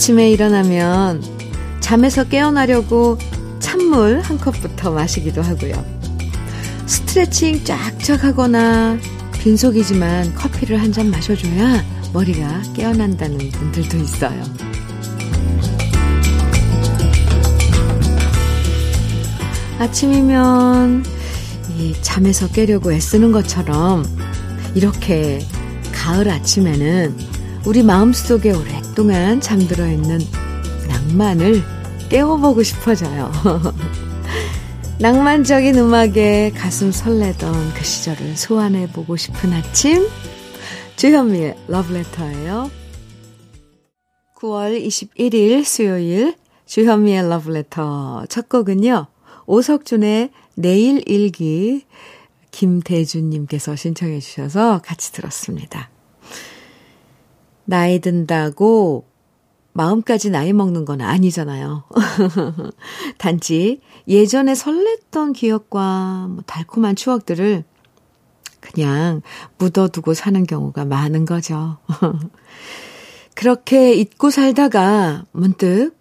아침에 일어나면 잠에서 깨어나려고 찬물 한 컵부터 마시기도 하고요. 스트레칭 쫙쫙 하거나 빈속이지만 커피를 한 잔 마셔줘야 머리가 깨어난다는 분들도 있어요. 아침이면 이 잠에서 깨려고 애쓰는 것처럼 이렇게 가을 아침에는 우리 마음속에 오 랫동안 잠들어 있는 낭만을 깨워보고 싶어져요. 낭만적인 음악에 가슴 설레던 그 시절을 소환해보고 싶은 아침, 주현미의 러브레터예요. 9월 21일 수요일 주현미의 러브레터 첫 곡은요. 오석준의 내일 일기 김대준님께서 신청해 주셔서 같이 들었습니다. 나이 든다고 마음까지 나이 먹는 건 아니잖아요. 단지 예전에 설렜던 기억과 뭐 달콤한 추억들을 그냥 묻어두고 사는 경우가 많은 거죠. 그렇게 잊고 살다가 문득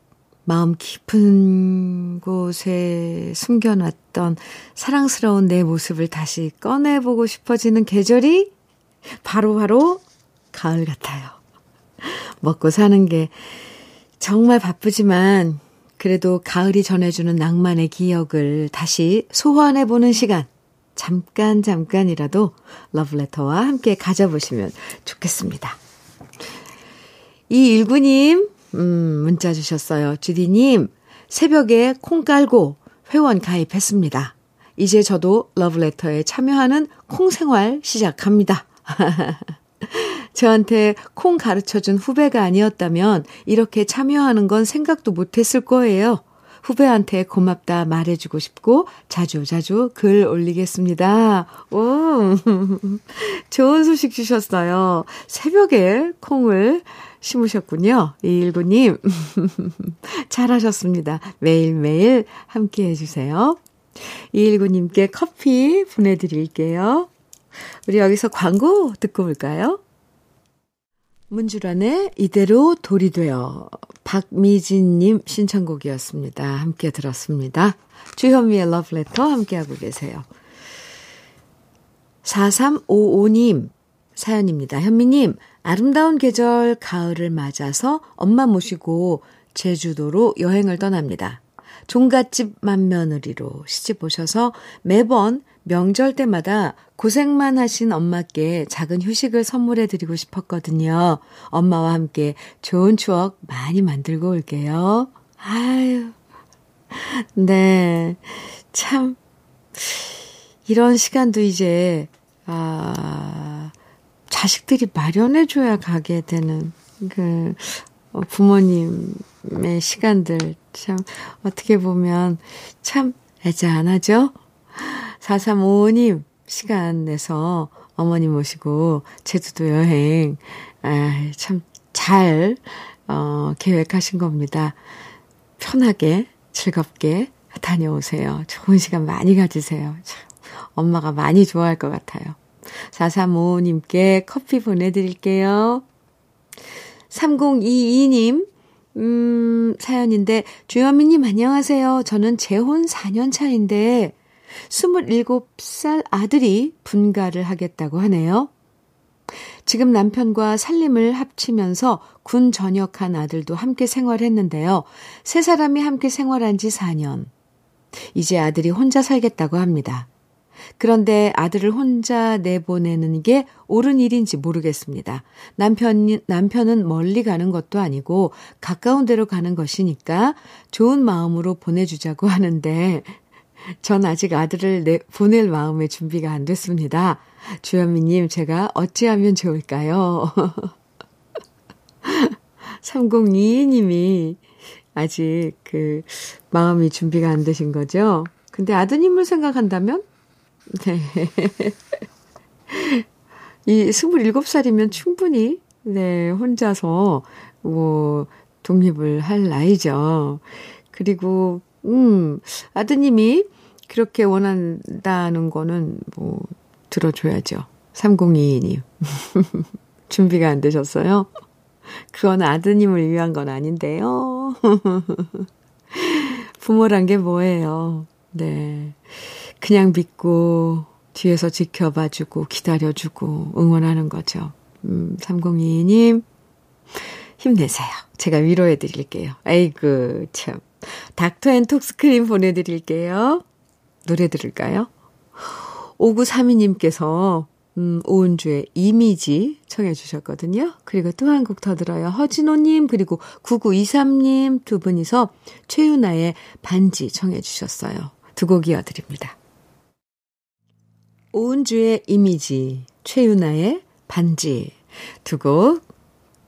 마음 깊은 곳에 숨겨놨던 사랑스러운 내 모습을 다시 꺼내보고 싶어지는 계절이 바로바로 바로 가을 같아요. 먹고 사는 게 정말 바쁘지만 그래도 가을이 전해주는 낭만의 기억을 다시 소환해보는 시간. 잠깐, 잠깐이라도 러브레터와 함께 가져보시면 좋겠습니다. 이일구님, 음, 문자 주셨어요. 주디님, 새벽에 콩 깔고 회원 가입했습니다. 이제 저도 러브레터에 참여하는 콩 생활 시작합니다. 저한테 콩 가르쳐 준 후배가 아니었다면 이렇게 참여하는 건 생각도 못 했을 거예요. 후배한테 고맙다 말해주고 싶고 자주 자주 글 올리겠습니다. 오, 좋은 소식 주셨어요. 새벽에 콩을 심으셨군요. 이일구님. 잘하셨습니다. 매일매일 함께 해주세요. 이일구님께 커피 보내드릴게요. 우리 여기서 광고 듣고 올까요? 문주란의 이대로 돌이 되어 박미진님 신청곡이었습니다. 함께 들었습니다. 주현미의 러브레터 함께하고 계세요. 4355님 사연입니다. 현미님, 아름다운 계절 가을을 맞아서 엄마 모시고 제주도로 여행을 떠납니다. 종갓집 맏며느리로 시집 오셔서 매번 명절 때마다 고생만 하신 엄마께 작은 휴식을 선물해 드리고 싶었거든요. 엄마와 함께 좋은 추억 많이 만들고 올게요. 아유. 네. 참, 이런 시간도 이제, 아, 자식들이 마련해줘야 가게 되는, 그, 어, 부모님의 시간들, 참, 어떻게 보면 참 애잔하죠? 4355님, 시간 내서 어머님 모시고 제주도 여행, 아, 참, 잘, 어, 계획하신 겁니다. 편하게, 즐겁게 다녀오세요. 좋은 시간 많이 가지세요. 참, 엄마가 많이 좋아할 것 같아요. 4355님께 커피 보내드릴게요. 3022님, 음, 사연인데, 주현미님 안녕하세요. 저는 재혼 4년 차인데, 27살 아들이 분가를 하겠다고 하네요. 지금 남편과 살림을 합치면서 군 전역한 아들도 함께 생활했는데요. 세 사람이 함께 생활한 지 4년. 이제 아들이 혼자 살겠다고 합니다. 그런데 아들을 혼자 내보내는 게 옳은 일인지 모르겠습니다. 남편, 남편은 멀리 가는 것도 아니고 가까운 데로 가는 것이니까 좋은 마음으로 보내주자고 하는데 전 아직 아들을 내, 보낼 마음의 준비가 안 됐습니다. 주현미님, 제가 어찌하면 좋을까요? 3022님이 아직 그 마음이 준비가 안 되신 거죠? 근데 아드님을 생각한다면? 네. 이 27살이면 충분히, 네, 혼자서 뭐, 독립을 할 나이죠. 그리고 음, 아드님이 그렇게 원한다는 거는 뭐 들어줘야죠. 3022님. 준비가 안 되셨어요? 그건 아드님을 위한 건 아닌데요. 부모란 게 뭐예요? 네. 그냥 믿고 뒤에서 지켜봐주고 기다려주고 응원하는 거죠. 음, 3022님, 힘내세요. 제가 위로해 드릴게요. 아이고, 참. 닥터 앤 톡스크림 보내드릴게요. 노래 들을까요? 5932님께서 음, 오은주의 이미지 청해 주셨거든요. 그리고 또 한 곡 더 들어요. 허진호님 그리고 9923님 두 분이서 최윤아의 반지 청해 주셨어요. 두 곡 이어드립니다. 오은주의 이미지, 최윤아의 반지 두 곡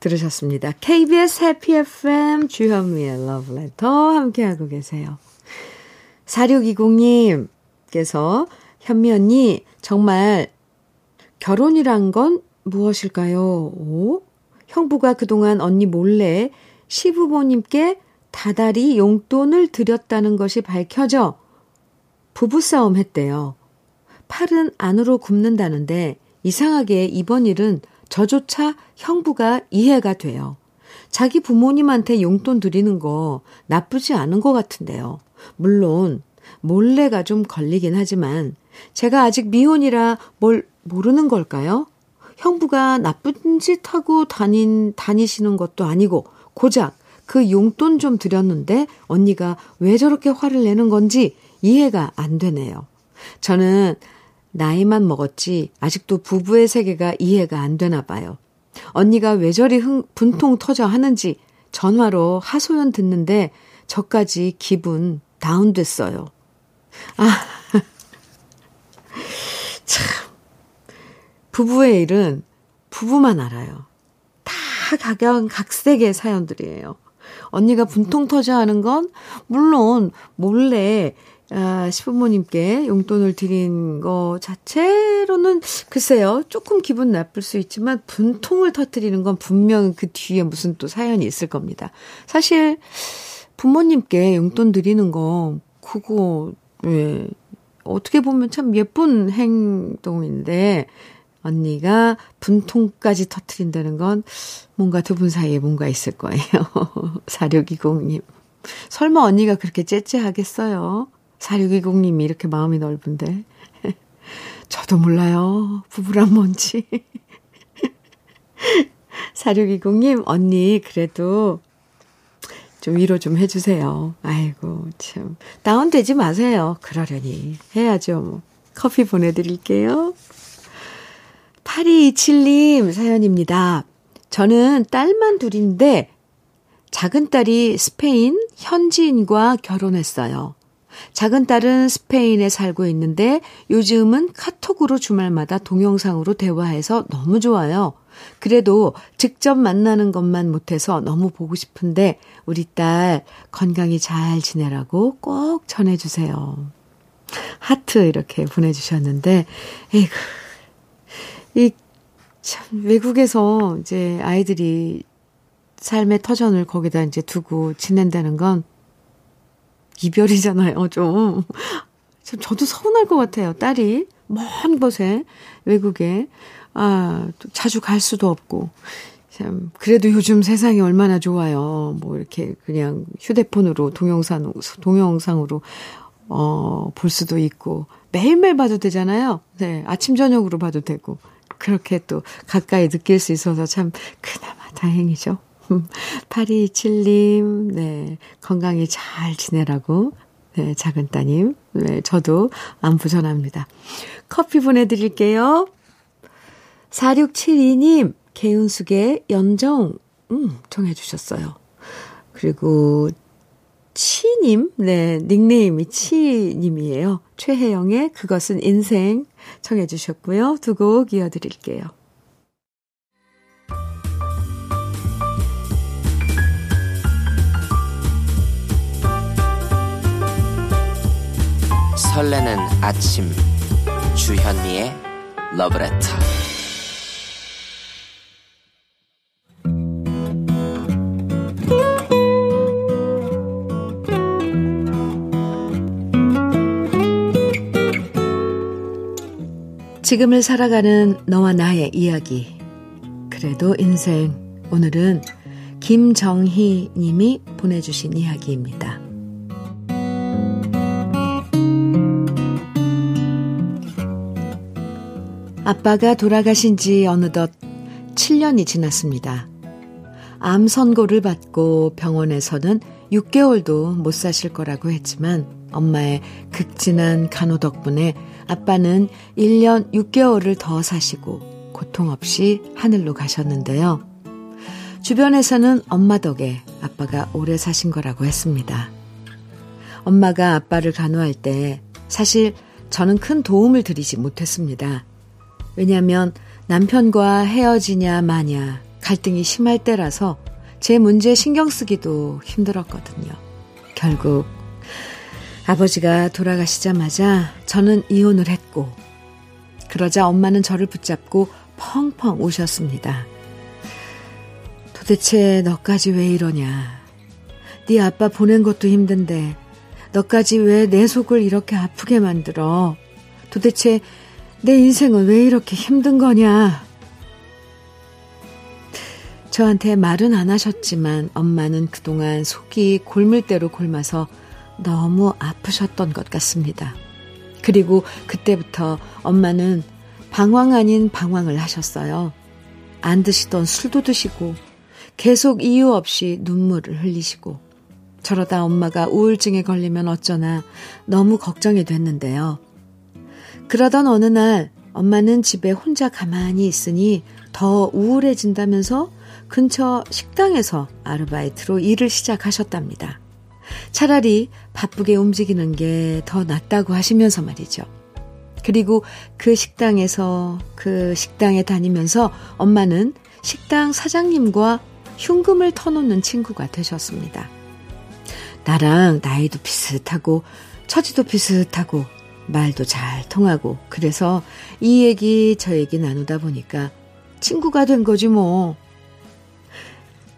들으셨습니다. KBS 해피 FM 주현미의 러브레터 함께하고 계세요. 4620님께서 현미 언니 정말 결혼이란 건 무엇일까요? 오? 형부가 그동안 언니 몰래 시부모님께 다달이 용돈을 드렸다는 것이 밝혀져 부부싸움 했대요. 팔은 안으로 굽는다는데 이상하게 이번 일은 저조차 형부가 이해가 돼요. 자기 부모님한테 용돈 드리는 거 나쁘지 않은 것 같은데요. 물론 몰래가 좀 걸리긴 하지만 제가 아직 미혼이라 뭘 모르는 걸까요? 형부가 나쁜 짓 하고 다닌, 다니시는 것도 아니고 고작 그 용돈 좀 드렸는데 언니가 왜 저렇게 화를 내는 건지 이해가 안 되네요. 저는 나이만 먹었지 아직도 부부의 세계가 이해가 안 되나 봐요. 언니가 왜 저리 흥, 분통 터져 하는지 전화로 하소연 듣는데 저까지 기분 다운됐어요. 아, 참. 부부의 일은 부부만 알아요. 다 각양각색의 사연들이에요. 언니가 분통 터져 하는 건 물론 몰래 아, 시부모님께 용돈을 드린 거 자체로는 글쎄요, 조금 기분 나쁠 수 있지만 분통을 터뜨리는 건 분명 그 뒤에 무슨 또 사연이 있을 겁니다. 사실 부모님께 용돈 드리는 거 그거 왜 어떻게 보면 참 예쁜 행동인데 언니가 분통까지 터트린다는 건 뭔가 두 분 사이에 뭔가 있을 거예요. 4620님. 설마 언니가 그렇게 째째하겠어요? 4620님이 이렇게 마음이 넓은데. 저도 몰라요. 부부란 뭔지. 4620님, 언니, 그래도 좀 위로 좀 해주세요. 아이고, 참. 다운되지 마세요. 그러려니. 해야죠. 뭐. 커피 보내드릴게요. 8227님 사연입니다. 저는 딸만 둘인데, 작은 딸이 스페인 현지인과 결혼했어요. 작은 딸은 스페인에 살고 있는데 요즘은 카톡으로 주말마다 동영상으로 대화해서 너무 좋아요. 그래도 직접 만나는 것만 못해서 너무 보고 싶은데 우리 딸 건강히 잘 지내라고 꼭 전해주세요. 하트 이렇게 보내주셨는데, 에이구, 이, 참, 외국에서 이제 아이들이 삶의 터전을 거기다 이제 두고 지낸다는 건 이별이잖아요, 좀. 저도 서운할 것 같아요. 딸이 먼 곳에, 외국에, 아, 자주 갈 수도 없고. 참, 그래도 요즘 세상이 얼마나 좋아요. 뭐, 이렇게 그냥 휴대폰으로 동영상, 동영상으로, 어, 볼 수도 있고. 매일매일 봐도 되잖아요. 네, 아침, 저녁으로 봐도 되고. 그렇게 또 가까이 느낄 수 있어서 참, 그나마 다행이죠. 8227님, 네, 건강히 잘 지내라고, 네, 작은 따님, 네, 저도 안부 전합니다. 커피 보내드릴게요. 4672님, 개운숙의 연정, 음, 정해주셨어요. 그리고, 치님, 네, 닉네임이 치님이에요. 최혜영의 그것은 인생 청해 주셨고요. 두 곡 이어드릴게요. 설레는 아침 주현미의 러브레터 지금을 살아가는 너와 나의 이야기 그래도 인생 오늘은 김정희 님이 보내주신 이야기입니다. 아빠가 돌아가신 지 어느덧 7년이 지났습니다. 암 선고를 받고 병원에서는 6개월도 못 사실 거라고 했지만 엄마의 극진한 간호 덕분에 아빠는 1년 6개월을 더 사시고 고통 없이 하늘로 가셨는데요. 주변에서는 엄마 덕에 아빠가 오래 사신 거라고 했습니다. 엄마가 아빠를 간호할 때 사실 저는 큰 도움을 드리지 못했습니다. 왜냐하면 남편과 헤어지냐 마냐 갈등이 심할 때라서 제 문제 신경 쓰기도 힘들었거든요. 결국 아버지가 돌아가시자마자 저는 이혼을 했고 그러자 엄마는 저를 붙잡고 펑펑 우셨습니다. 도대체 너까지 왜 이러냐. 네 아빠 보낸 것도 힘든데 너까지 왜 내 속을 이렇게 아프게 만들어. 도대체 내 인생은 왜 이렇게 힘든 거냐. 저한테 말은 안 하셨지만 엄마는 그동안 속이 골물 대로 골마서 너무 아프셨던 것 같습니다. 그리고 그때부터 엄마는 방황 아닌 방황을 하셨어요. 안 드시던 술도 드시고 계속 이유 없이 눈물을 흘리시고 저러다 엄마가 우울증에 걸리면 어쩌나 너무 걱정이 됐는데요. 그러던 어느 날 엄마는 집에 혼자 가만히 있으니 더 우울해진다면서 근처 식당에서 아르바이트로 일을 시작하셨답니다. 차라리 바쁘게 움직이는 게 더 낫다고 하시면서 말이죠. 그리고 그 식당에서 그 식당에 다니면서 엄마는 식당 사장님과 흉금을 터놓는 친구가 되셨습니다. 나랑 나이도 비슷하고 처지도 비슷하고 말도 잘 통하고 그래서 이 얘기 저 얘기 나누다 보니까 친구가 된 거지 뭐.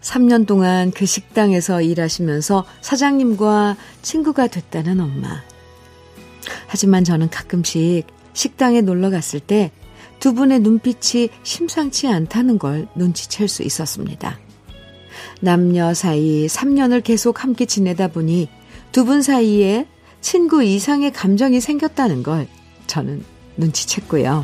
3년 동안 그 식당에서 일하시면서 사장님과 친구가 됐다는 엄마. 하지만 저는 가끔씩 식당에 놀러 갔을 때 두 분의 눈빛이 심상치 않다는 걸 눈치챌 수 있었습니다. 남녀 사이 3년을 계속 함께 지내다 보니 두 분 사이에 친구 이상의 감정이 생겼다는 걸 저는 눈치챘고요.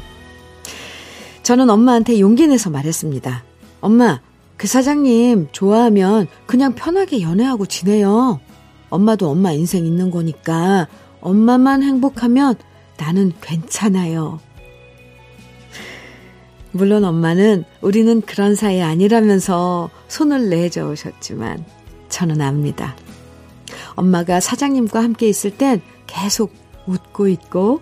저는 엄마한테 용기 내서 말했습니다. 엄마, 그 사장님 좋아하면 그냥 편하게 연애하고 지내요. 엄마도 엄마 인생 있는 거니까 엄마만 행복하면 나는 괜찮아요. 물론 엄마는 우리는 그런 사이 아니라면서 손을 내저으셨지만 저는 압니다. 엄마가 사장님과 함께 있을 땐 계속 웃고 있고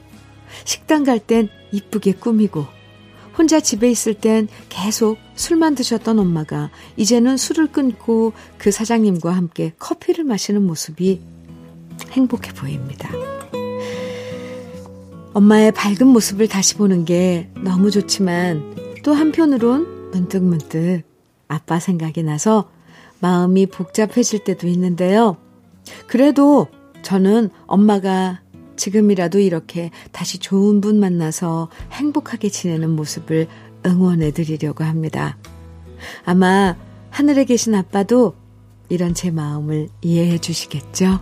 식당 갈 땐 이쁘게 꾸미고 혼자 집에 있을 땐 계속 술만 드셨던 엄마가 이제는 술을 끊고 그 사장님과 함께 커피를 마시는 모습이 행복해 보입니다. 엄마의 밝은 모습을 다시 보는 게 너무 좋지만 또 한편으론 문득문득 아빠 생각이 나서 마음이 복잡해질 때도 있는데요. 그래도 저는 엄마가 지금이라도 이렇게 다시 좋은 분 만나서 행복하게 지내는 모습을 응원해 드리려고 합니다. 아마 하늘에 계신 아빠도 이런 제 마음을 이해해 주시겠죠?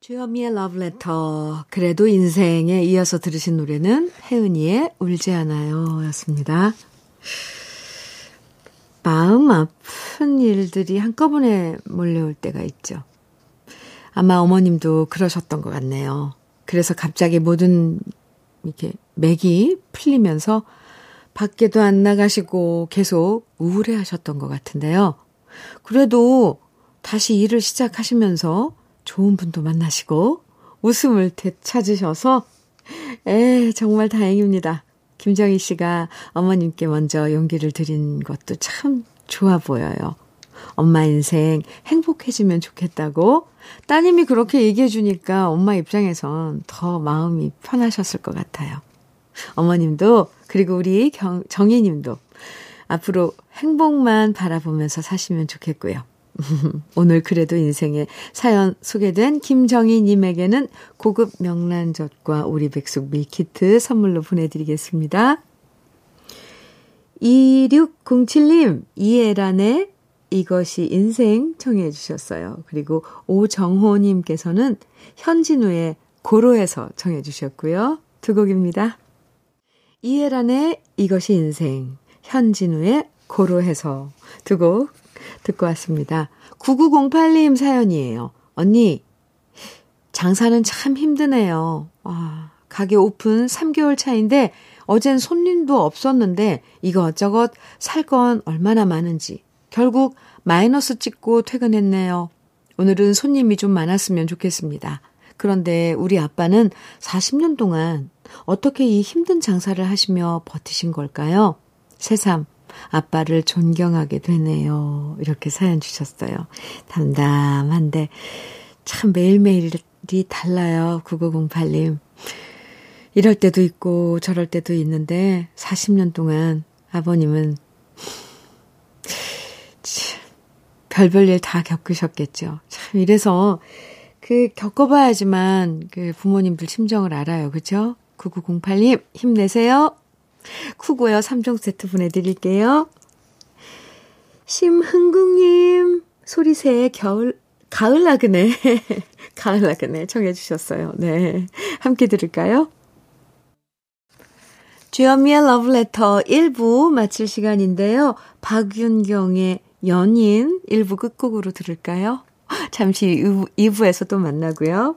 주현미의 러브레터. 그래도 인생에 이어서 들으신 노래는 혜은이의 울지 않아요 였습니다. 마음 아픈 일들이 한꺼번에 몰려올 때가 있죠. 아마 어머님도 그러셨던 것 같네요. 그래서 갑자기 모든 이렇게 맥이 풀리면서 밖에도 안 나가시고 계속 우울해 하셨던 것 같은데요. 그래도 다시 일을 시작하시면서 좋은 분도 만나시고 웃음을 되찾으셔서 에 정말 다행입니다. 김정희 씨가 어머님께 먼저 용기를 드린 것도 참 좋아 보여요. 엄마 인생 행복해지면 좋겠다고 따님이 그렇게 얘기해 주니까 엄마 입장에선 더 마음이 편하셨을 것 같아요. 어머님도 그리고 우리 경, 정희 님도 앞으로 행복만 바라보면서 사시면 좋겠고요. 오늘 그래도 인생에 사연 소개된 김정희님에게는 고급 명란젓과 오리백숙 밀키트 선물로 보내드리겠습니다. 2607님, 이해란의 이것이 인생 청해 주셨어요. 그리고 오정호님께서는 현진우의 고로에서 청해 주셨고요. 두 곡입니다. 이해란의 이것이 인생, 현진우의 고로해서 두 곡 듣고 왔습니다. 9908님 사연이에요. 언니, 장사는 참 힘드네요. 아, 가게 오픈 3개월 차인데 어젠 손님도 없었는데 이것저것 살 건 얼마나 많은지 결국 마이너스 찍고 퇴근했네요. 오늘은 손님이 좀 많았으면 좋겠습니다. 그런데 우리 아빠는 40년 동안 어떻게 이 힘든 장사를 하시며 버티신 걸까요? 새삼 아빠를 존경하게 되네요. 이렇게 사연 주셨어요. 담담한데 참 매일매일이 달라요. 9908님. 이럴 때도 있고 저럴 때도 있는데 40년 동안 아버님은 참 별별 일 다 겪으셨겠죠. 참 이래서 그 겪어봐야지만 그 부모님들 심정을 알아요. 그죠? 9908님 힘내세요. 쿠고요 3종 세트 보내드릴게요. 심흥국님 소리새 겨울 가을 나그네 가을 나그네 청해 주셨어요. 네 함께 들을까요? 주현미의 러브레터 1부 마칠 시간인데요. 박윤경의 연인 1부 끝곡으로 들을까요? 잠시 2부, 2부에서 또 만나고요.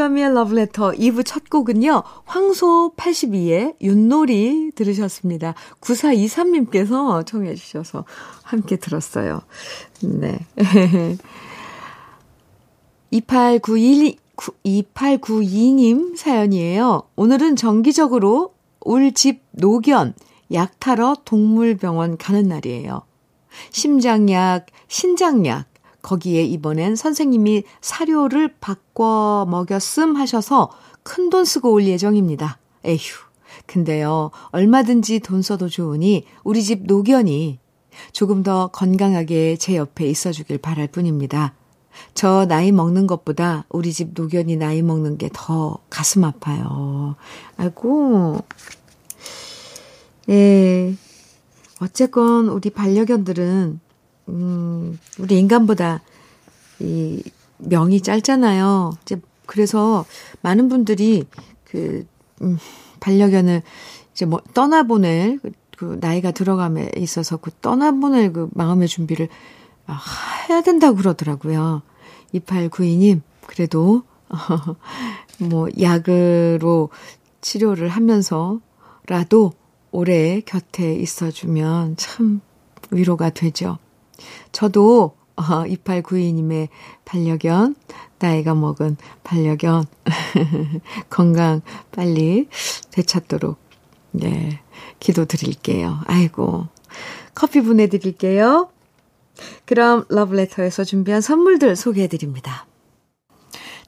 주현미의 Letter 2부 첫 곡은요. 황소 82의 윷놀이 들으셨습니다. 9423님께서 청해 주셔서 함께 들었어요. 네. 2891 2892님 사연이에요. 오늘은 정기적으로 울집 노견 약 타러 동물병원 가는 날이에요. 심장약, 신장약, 거기에 이번엔 선생님이 사료를 바꿔 먹였음 하셔서 큰 돈 쓰고 올 예정입니다. 에휴. 근데요, 얼마든지 돈 써도 좋으니 우리 집 노견이 조금 더 건강하게 제 옆에 있어 주길 바랄 뿐입니다. 저 나이 먹는 것보다 우리 집 노견이 나이 먹는 게 더 가슴 아파요. 아이고. 예. 어쨌건 우리 반려견들은, 음, 우리 인간보다 이 명이 짧잖아요. 이제 그래서 많은 분들이 그, 음, 반려견을 이제 뭐 떠나보낼 그, 그 나이가 들어감에 있어서 그 떠나보낼 그 마음의 준비를 아, 해야 된다고 그러더라고요. 2892님, 그래도, 뭐, 약으로 치료를 하면서라도 오래 곁에 있어주면 참 위로가 되죠. 저도, 어, 2892님의 반려견, 나이가 먹은 반려견, 건강 빨리 되찾도록, 네, 기도 드릴게요. 아이고. 커피 보내드릴게요. 그럼 러브레터에서 준비한 선물들 소개해 드립니다.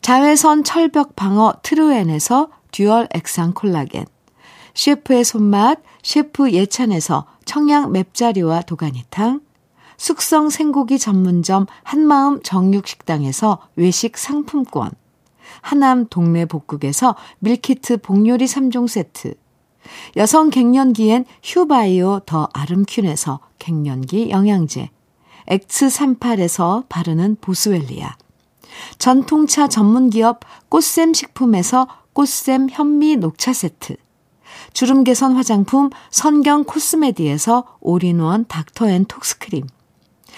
자외선 철벽 방어 트루엔에서 듀얼 액상 콜라겐, 셰프의 손맛 셰프 예찬에서 청양 맵자리와 도가니탕, 숙성 생고기 전문점 한마음 정육식당에서 외식 상품권, 하남 동네 복국에서 밀키트 복요리 3종 세트, 여성 갱년기엔 휴바이오 더 아름퀸에서 갱년기 영양제, X38에서 바르는 보스웰리아. 전통차 전문기업 꽃샘 식품에서 꽃샘 현미 녹차 세트. 주름 개선 화장품 선경 코스메디에서 올인원 닥터앤 톡스크림.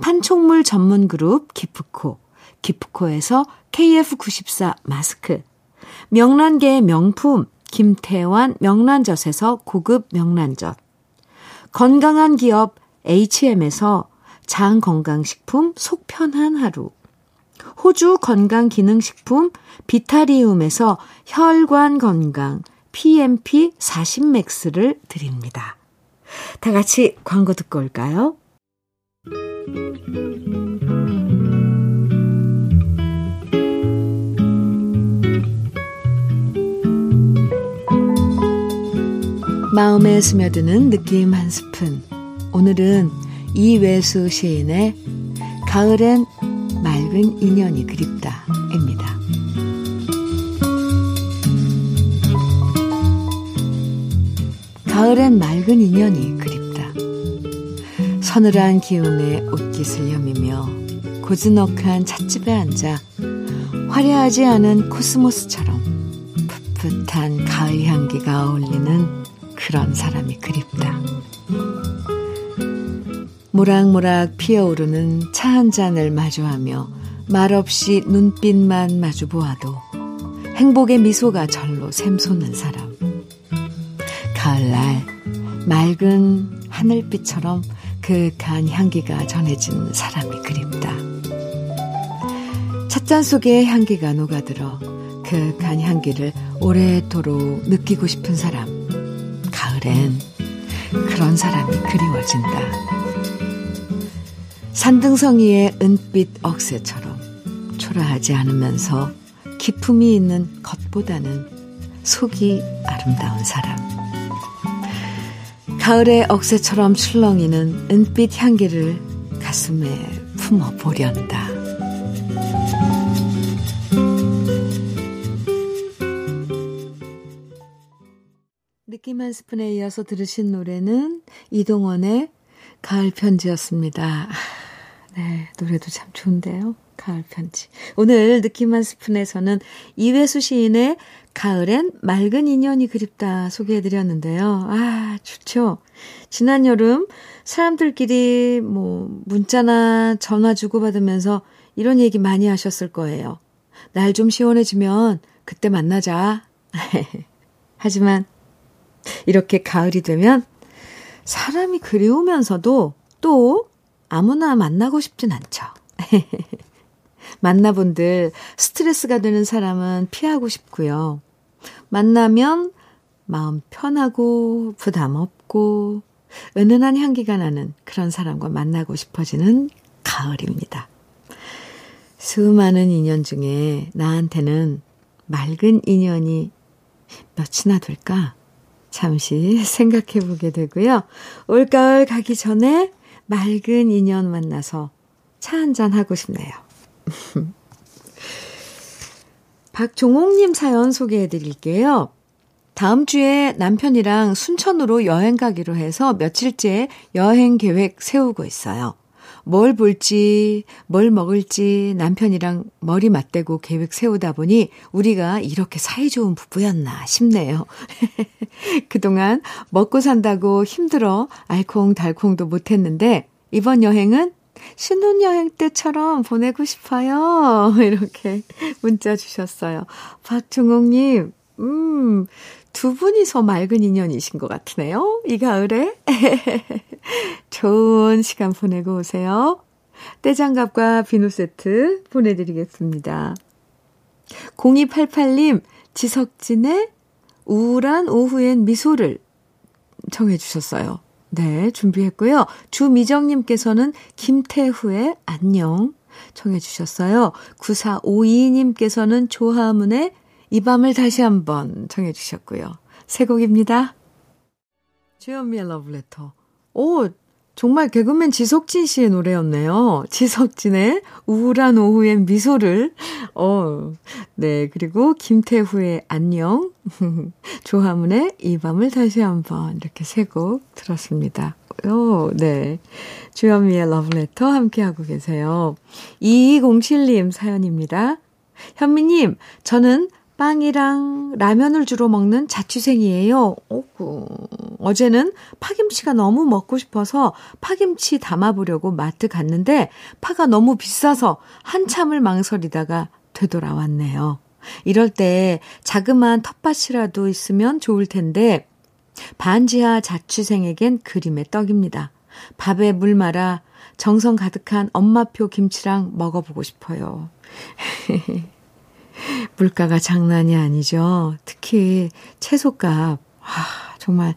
판촉물 전문 그룹 기프코, 기프코에서 KF94 마스크, 명란계의 명품 김태환 명란젓에서 고급 명란젓, 건강한 기업 HM에서 장 건강식품 속편한 하루, 호주 건강기능식품 비타리움에서 혈관 건강 PMP 40맥스를 드립니다. 다 같이 광고 듣고 올까요? 마음에 스며드는 느낌 한 스푼. 오늘은 이외수 시인의 가을엔 맑은 인연이 그립다입니다. 가을엔 맑은 인연이 그립다. 서늘한 기운에 옷깃을 여미며 고즈넉한 찻집에 앉아 화려하지 않은 코스모스처럼 풋풋한 가을 향기가 어울리는 그런 사람이 그립다. 모락모락 피어오르는 차 한 잔을 마주하며 말없이 눈빛만 마주 보아도 행복의 미소가 절로 샘솟는 사람. 가을날 맑은 하늘빛처럼 그윽한 향기가 전해진 사람이 그립다. 찻잔 속에 향기가 녹아들어 그윽한 향기를 오래도록 느끼고 싶은 사람. 가을엔 그런 사람이 그리워진다. 산등성이의 은빛 억새처럼 초라하지 않으면서 기품이 있는 겉보다는 속이 아름다운 사람. 가을의 억새처럼 출렁이는 은빛 향기를 가슴에 품어 보련다. 느낌 한 스푼에 이어서 들으신 노래는 이동원의 가을 편지였습니다. 네, 노래도 참 좋은데요. 가을 편지. 오늘 느낌 한 스푼에서는 이회수 시인의 가을엔 맑은 인연이 그립다 소개해드렸는데요. 아, 좋죠. 지난 여름 사람들끼리 뭐 문자나 전화 주고받으면서 이런 얘기 많이 하셨을 거예요. 날 좀 시원해지면 그때 만나자. 하지만 이렇게 가을이 되면 사람이 그리우면서도 또 아무나 만나고 싶진 않죠. 만나본들 스트레스가 되는 사람은 피하고 싶고요. 만나면 마음 편하고 부담 없고 은은한 향기가 나는 그런 사람과 만나고 싶어지는 가을입니다. 수많은 인연 중에 나한테는 맑은 인연이 몇이나 될까? 잠시 생각해 보게 되고요. 올가을 가기 전에 맑은 인연 만나서 차 한잔 하고 싶네요. 박종옥님 사연 소개해 드릴게요. 다음 주에 남편이랑 순천으로 여행 가기로 해서 며칠째 여행 계획 세우고 있어요. 뭘 볼지, 뭘 먹을지 남편이랑 머리 맞대고 계획 세우다 보니 우리가 이렇게 사이좋은 부부였나 싶네요. 그동안 먹고 산다고 힘들어 알콩달콩도 못했는데 이번 여행은 신혼여행 때처럼 보내고 싶어요. 이렇게 문자 주셨어요. 박종옥님, 음, 두 분이서 맑은 인연이신 것 같으네요. 이 가을에. 좋은 시간 보내고 오세요. 떼장갑과 비누 세트 보내드리겠습니다. 0288님, 지석진의 우울한 오후엔 미소를 청해 주셨어요. 네, 준비했고요. 주미정님께서는 김태후의 안녕 청해 주셨어요. 9452님께서는 조하문의 이 밤을 다시 한번 청해 주셨고요. 새 곡입니다. 주현미의 러브레터. 오, 정말 개그맨 지석진 씨의 노래였네요. 지석진의 우울한 오후엔 미소를. 어, 네. 그리고 김태후의 안녕. 조화문의 이 밤을 다시 한번 이렇게 세 곡 들었습니다. 오, 네. 주현미의 러브레터 함께하고 계세요. 2207님 사연입니다. 현미님, 저는 빵이랑 라면을 주로 먹는 자취생이에요. 오구. 어제는 파김치가 너무 먹고 싶어서 파김치 담아보려고 마트 갔는데 파가 너무 비싸서 한참을 망설이다가 되돌아왔네요. 이럴 때 자그마한 텃밭이라도 있으면 좋을 텐데 반지하 자취생에겐 그림의 떡입니다. 밥에 물 말아 정성 가득한 엄마표 김치랑 먹어보고 싶어요. 물가가 장난이 아니죠. 특히 채소값. 아, 정말,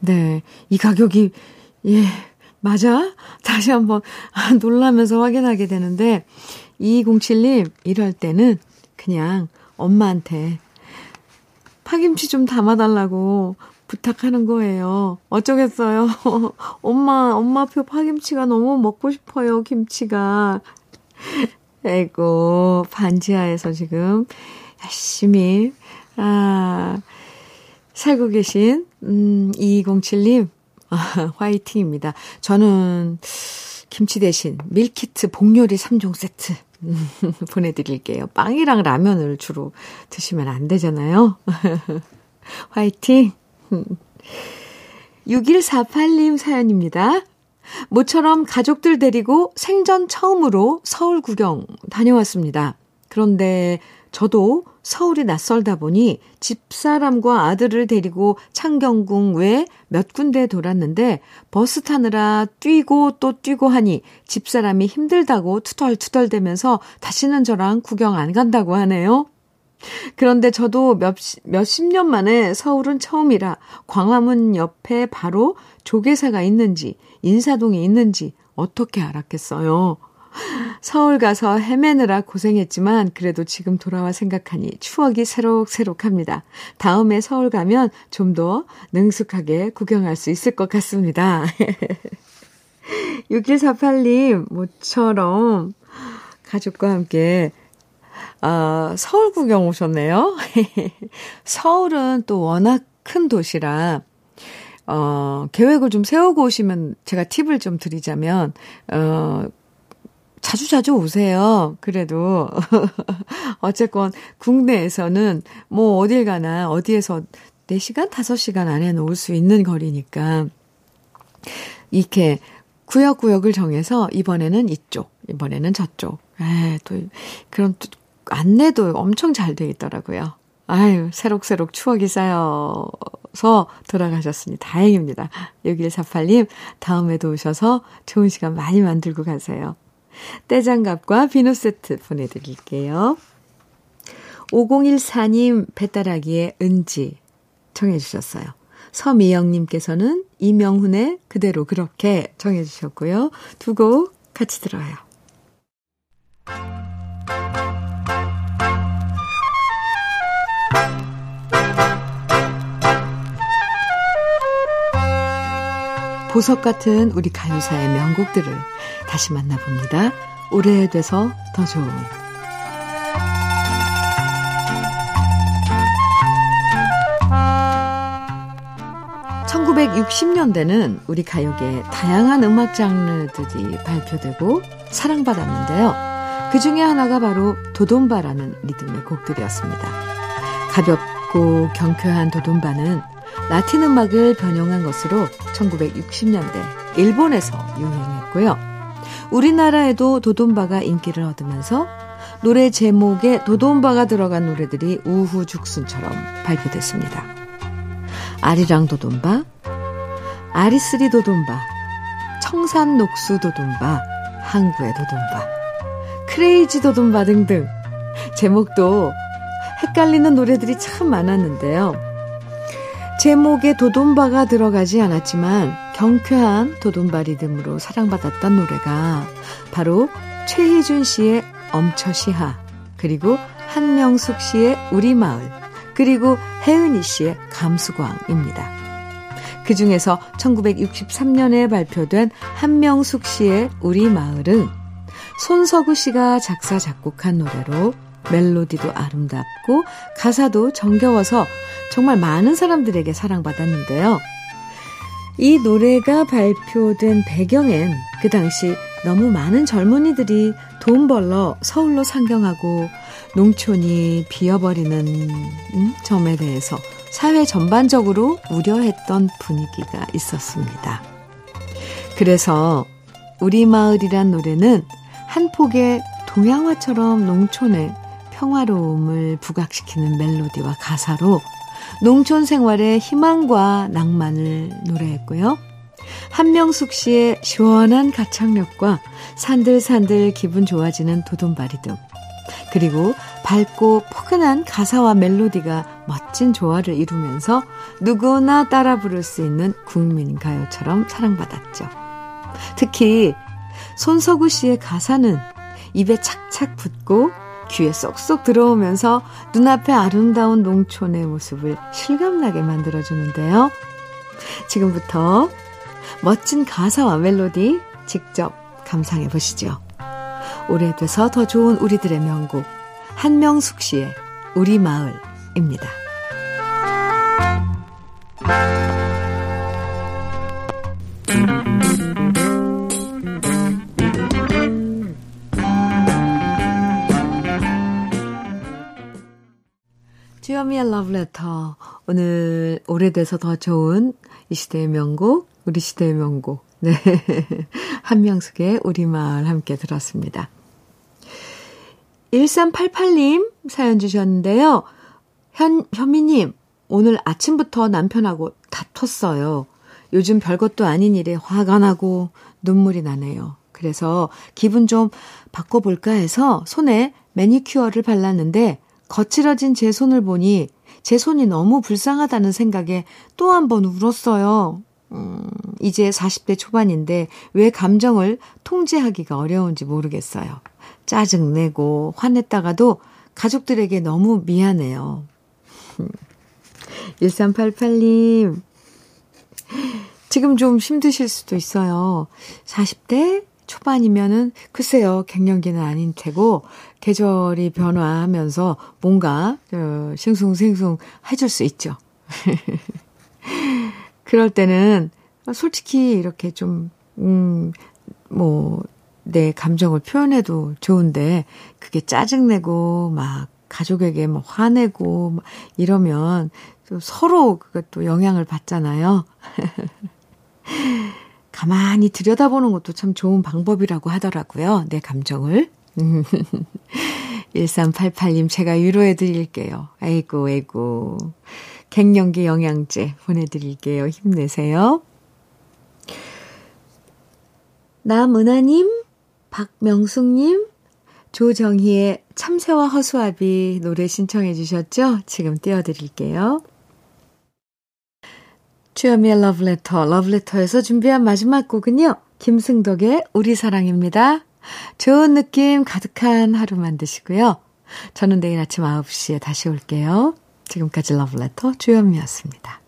네. 이 가격이, 예, 맞아? 다시 한번 놀라면서 확인하게 되는데, 2207님, 이럴 때는 그냥 엄마한테 파김치 좀 담아달라고 부탁하는 거예요. 어쩌겠어요. 엄마, 엄마표 파김치가 너무 먹고 싶어요, 김치가. 아이고, 반지하에서 지금 열심히, 아, 살고 계신, 음, 2207님, 아, 화이팅입니다. 저는 김치 대신 밀키트 복요리 3종 세트 보내드릴게요. 빵이랑 라면을 주로 드시면 안 되잖아요. 화이팅! 6148님 사연입니다. 모처럼 가족들 데리고 생전 처음으로 서울 구경 다녀왔습니다. 그런데 저도 서울이 낯설다 보니 집사람과 아들을 데리고 창경궁 외 몇 군데 돌았는데 버스 타느라 뛰고 또 뛰고 하니 집사람이 힘들다고 투덜투덜대면서 다시는 저랑 구경 안 간다고 하네요. 그런데 저도 몇, 몇십 년 만에 서울은 처음이라 광화문 옆에 바로 조계사가 있는지, 인사동이 있는지 어떻게 알았겠어요. 서울 가서 헤매느라 고생했지만 그래도 지금 돌아와 생각하니 추억이 새록새록합니다. 다음에 서울 가면 좀 더 능숙하게 구경할 수 있을 것 같습니다. 6148님, 모처럼 가족과 함께 아, 서울 구경 오셨네요. 서울은 또 워낙 큰 도시라, 어, 계획을 좀 세우고 오시면 제가 팁을 좀 드리자면, 어, 자주 자주 오세요. 그래도. 어쨌건 국내에서는 뭐 어딜 가나 어디에서 4시간, 5시간 안에는 올 수 있는 거리니까. 이렇게 구역구역을 정해서 이번에는 이쪽, 이번에는 저쪽. 에, 또 그런 안내도 엄청 잘 돼 있더라고요. 아유, 새록새록 추억이 쌓여서 돌아가셨으니 다행입니다. 6148님, 다음에도 오셔서 좋은 시간 많이 만들고 가세요. 떼장갑과 비누 세트 보내드릴게요. 5014님, 배따라기의 은지 청해주셨어요. 서미영님께서는 이명훈의 그대로 그렇게 청해주셨고요. 두 곡 같이 들어요. 보석 같은 우리 가요사의 명곡들을 다시 만나봅니다. 오래돼서 더 좋은 1960년대는 우리 가요계에 다양한 음악 장르들이 발표되고 사랑받았는데요. 그 중에 하나가 바로 도돈바라는 리듬의 곡들이었습니다. 가볍고 경쾌한 도돈바는 라틴 음악을 변형한 것으로 1960년대 일본에서 유행했고요. 우리나라에도 도돈바가 인기를 얻으면서 노래 제목에 도돈바가 들어간 노래들이 우후죽순처럼 발표됐습니다. 아리랑 도돈바, 아리스리 도돈바, 청산 녹수 도돈바, 항구의 도돈바, 크레이지 도돈바 등등 제목도 헷갈리는 노래들이 참 많았는데요. 제목에 도돈바가 들어가지 않았지만 경쾌한 도돈바 리듬으로 사랑받았던 노래가 바로 최희준 씨의 엄처시하 그리고 한명숙 씨의 우리마을 그리고 혜은이 씨의 감수광입니다. 그 중에서 1963년에 발표된 한명숙 씨의 우리 마을은 손석우 씨가 작사, 작곡한 노래로 멜로디도 아름답고 가사도 정겨워서 정말 많은 사람들에게 사랑받았는데요. 이 노래가 발표된 배경엔 그 당시 너무 많은 젊은이들이 돈 벌러 서울로 상경하고 농촌이 비어버리는 음, 점에 대해서 사회 전반적으로 우려했던 분위기가 있었습니다. 그래서 우리 마을이란 노래는 한 폭의 동양화처럼 농촌의 평화로움을 부각시키는 멜로디와 가사로 농촌 생활의 희망과 낭만을 노래했고요. 한명숙 씨의 시원한 가창력과 산들산들 기분 좋아지는 도돈바리 등 그리고 밝고 포근한 가사와 멜로디가 멋진 조화를 이루면서 누구나 따라 부를 수 있는 국민 가요처럼 사랑받았죠. 특히 손석우 씨의 가사는 입에 착착 붙고 귀에 쏙쏙 들어오면서 눈앞에 아름다운 농촌의 모습을 실감나게 만들어주는데요. 지금부터 멋진 가사와 멜로디 직접 감상해 보시죠. 오래돼서 더 좋은 우리들의 명곡 한명숙 씨의 우리 마을입니다. 주현미의 러브레터. 오늘 오래돼서 더 좋은 이 시대의 명곡, 우리 시대의 명곡. 네. 한명숙의 우리마을 함께 들었습니다. 1388님 사연 주셨는데요. 현, 현미님, 오늘 아침부터 남편하고 다퉜어요. 요즘 별것도 아닌 일에 화가 나고 눈물이 나네요. 그래서 기분 좀 바꿔볼까 해서 손에 매니큐어를 발랐는데 거칠어진 제 손을 보니 제 손이 너무 불쌍하다는 생각에 또 한 번 울었어요. 음, 이제 40대 초반인데 왜 감정을 통제하기가 어려운지 모르겠어요. 짜증내고 화냈다가도 가족들에게 너무 미안해요. 1388님, 지금 좀 힘드실 수도 있어요. 40대 초반이면은 글쎄요, 갱년기는 아닌 테고 계절이 변화하면서 뭔가 어, 싱숭생숭 해줄 수 있죠. 그럴 때는 솔직히 이렇게 좀, 음, 뭐, 내 감정을 표현해도 좋은데, 그게 짜증내고, 막, 가족에게 뭐 화내고, 막 이러면 또 서로 그것도 영향을 받잖아요. 가만히 들여다보는 것도 참 좋은 방법이라고 하더라고요. 내 감정을. 1388님, 제가 위로해 드릴게요. 아이고, 아이고. 갱년기 영양제 보내드릴게요. 힘내세요. 남은하님, 박명숙님, 조정희의 참새와 허수아비 노래 신청해 주셨죠? 지금 띄워드릴게요. 주여미의 러브레터, 러브레터에서 준비한 마지막 곡은요. 김승덕의 우리 사랑입니다. 좋은 느낌 가득한 하루 만드시고요. 저는 내일 아침 9시에 다시 올게요. 지금까지 러브레터 주현미였습니다.